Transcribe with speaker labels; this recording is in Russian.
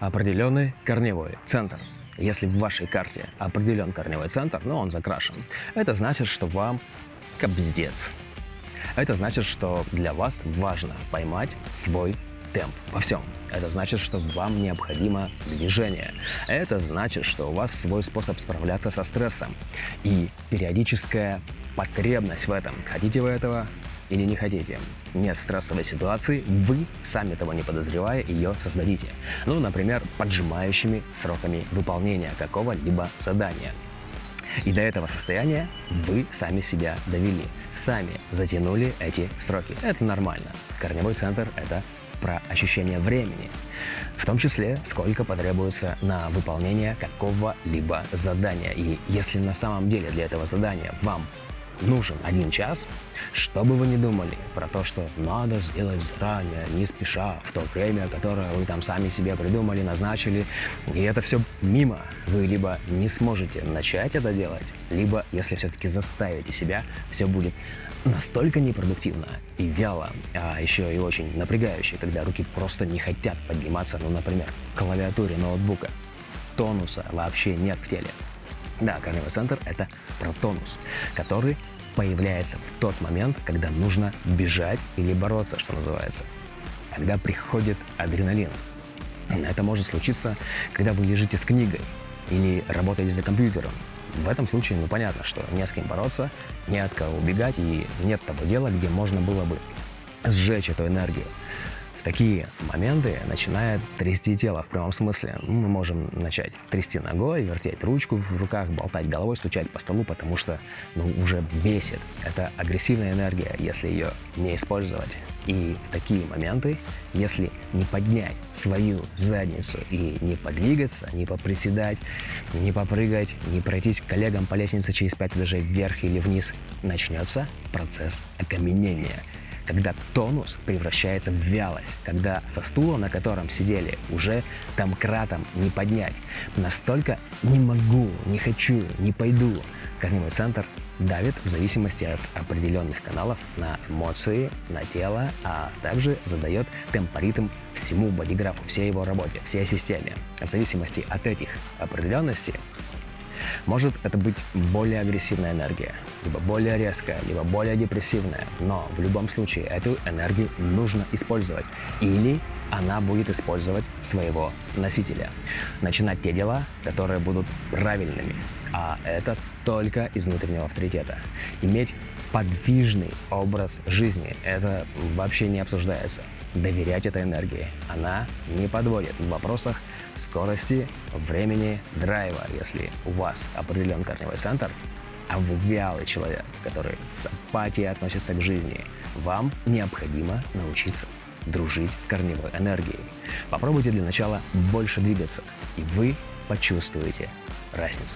Speaker 1: определенный корневой центр. Если в вашей карте определен корневой центр, но он закрашен, это значит, что вам кобздец. Это значит, что для вас важно поймать свой темп во всем. Это значит, что вам необходимо движение. Это значит, что у вас свой способ справляться со стрессом и периодическая потребность в этом. Хотите вы этого или не хотите. Нет стрессовой ситуации, вы, сами того не подозревая, ее создадите. Ну, например, поджимающими сроками выполнения какого-либо задания. И до этого состояния вы сами себя довели, сами затянули эти строки. Это нормально. Корневой центр – это про ощущение времени, в том числе сколько потребуется на выполнение какого-либо задания. И если на самом деле для этого задания вам нужен один час, что бы вы ни думали про то, что надо сделать заранее, не спеша, в то время, которое вы там сами себе придумали, назначили, и это все мимо, вы либо не сможете начать это делать, либо, если все-таки заставите себя, все будет настолько непродуктивно и вяло, а еще и очень напрягающе, когда руки просто не хотят подниматься, ну, например, к клавиатуре ноутбука. Тонуса вообще нет в теле. Да, корневой центр – это про тонус, который появляется в тот момент, когда нужно бежать или бороться, что называется. Когда приходит адреналин. Это может случиться, когда вы лежите с книгой или работаете за компьютером. В этом случае, ну понятно, что не с кем бороться, не от кого убегать и нет того дела, где можно было бы сжечь эту энергию такие моменты начинает трясти тело в прямом смысле. Ну, мы можем начать трясти ногой, вертеть ручку в руках, болтать головой, стучать по столу, потому что ну, уже бесит. Это агрессивная энергия, если ее не использовать. И в такие моменты, если не поднять свою задницу и не подвигаться, не поприседать, не попрыгать, не пройтись к коллегам по лестнице через пять этажей вверх или вниз, начнется процесс окаменения – когда тонус превращается в вялость, когда со стула, на котором сидели, уже там кратом не поднять. Настолько не могу, не хочу, не пойду. Корневой центр давит в зависимости от определенных каналов на эмоции, на тело, а также задает темпоритм всему бодиграфу, всей его работе, всей системе. В зависимости от этих определенностей может это быть более агрессивная энергия, либо более резкая, либо более депрессивная, но в любом случае эту энергию нужно использовать. Или она будет использовать своего носителя. Начинать те дела, которые будут правильными, а это только из внутреннего авторитета. Иметь подвижный образ жизни, это вообще не обсуждается. Доверять этой энергии. Она не подводит в вопросах скорости, времени, драйва. Если у вас определен корневой центр, а вы вялый человек, который с апатией относится к жизни, вам необходимо научиться дружить с корневой энергией. Попробуйте для начала больше двигаться, и вы почувствуете разницу.